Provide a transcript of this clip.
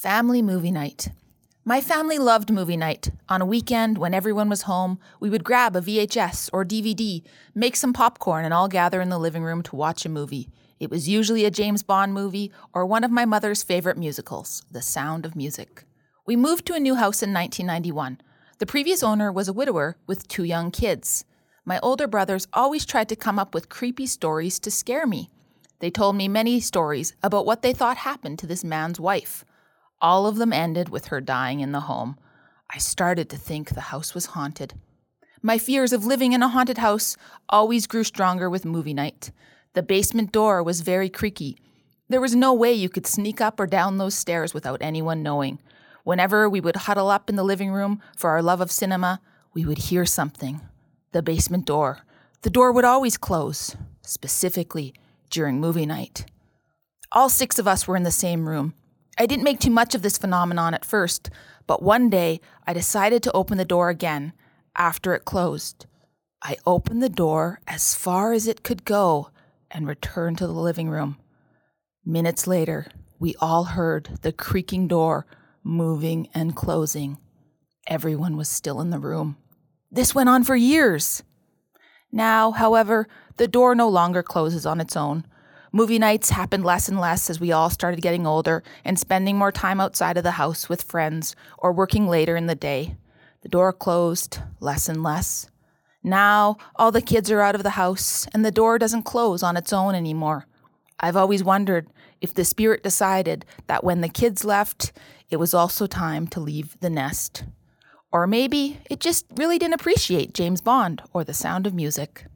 Family movie night. My family loved movie night. On a weekend, when everyone was home, we would grab a VHS or DVD, make some popcorn, and all gather in the living room to watch a movie. It was usually a James Bond movie or one of my mother's favorite musicals, The Sound of Music. We moved to a new house in 1991. The previous owner was a widower with two young kids. My older brothers always tried to come up with creepy stories to scare me. They told me many stories about what they thought happened to this man's wife. All of them ended with her dying in the home. I started to think the house was haunted. My fears of living in a haunted house always grew stronger with movie night. The basement door was very creaky. There was no way you could sneak up or down those stairs without anyone knowing. Whenever we would huddle up in the living room for our love of cinema, we would hear something. The basement door. The door would always close, specifically during movie night. All six of us were in the same room. I didn't make too much of this phenomenon at first, but one day I decided to open the door again after it closed. I opened the door as far as it could go and returned to the living room. Minutes later, we all heard the creaking door moving and closing. Everyone was still in the room. This went on for years. Now, however, the door no longer closes on its own. Movie nights happened less and less as we all started getting older and spending more time outside of the house with friends or working later in the day. The door closed less and less. Now, all the kids are out of the house and the door doesn't close on its own anymore. I've always wondered if the spirit decided that when the kids left, it was also time to leave the nest. Or maybe it just really didn't appreciate James Bond or the sound of music.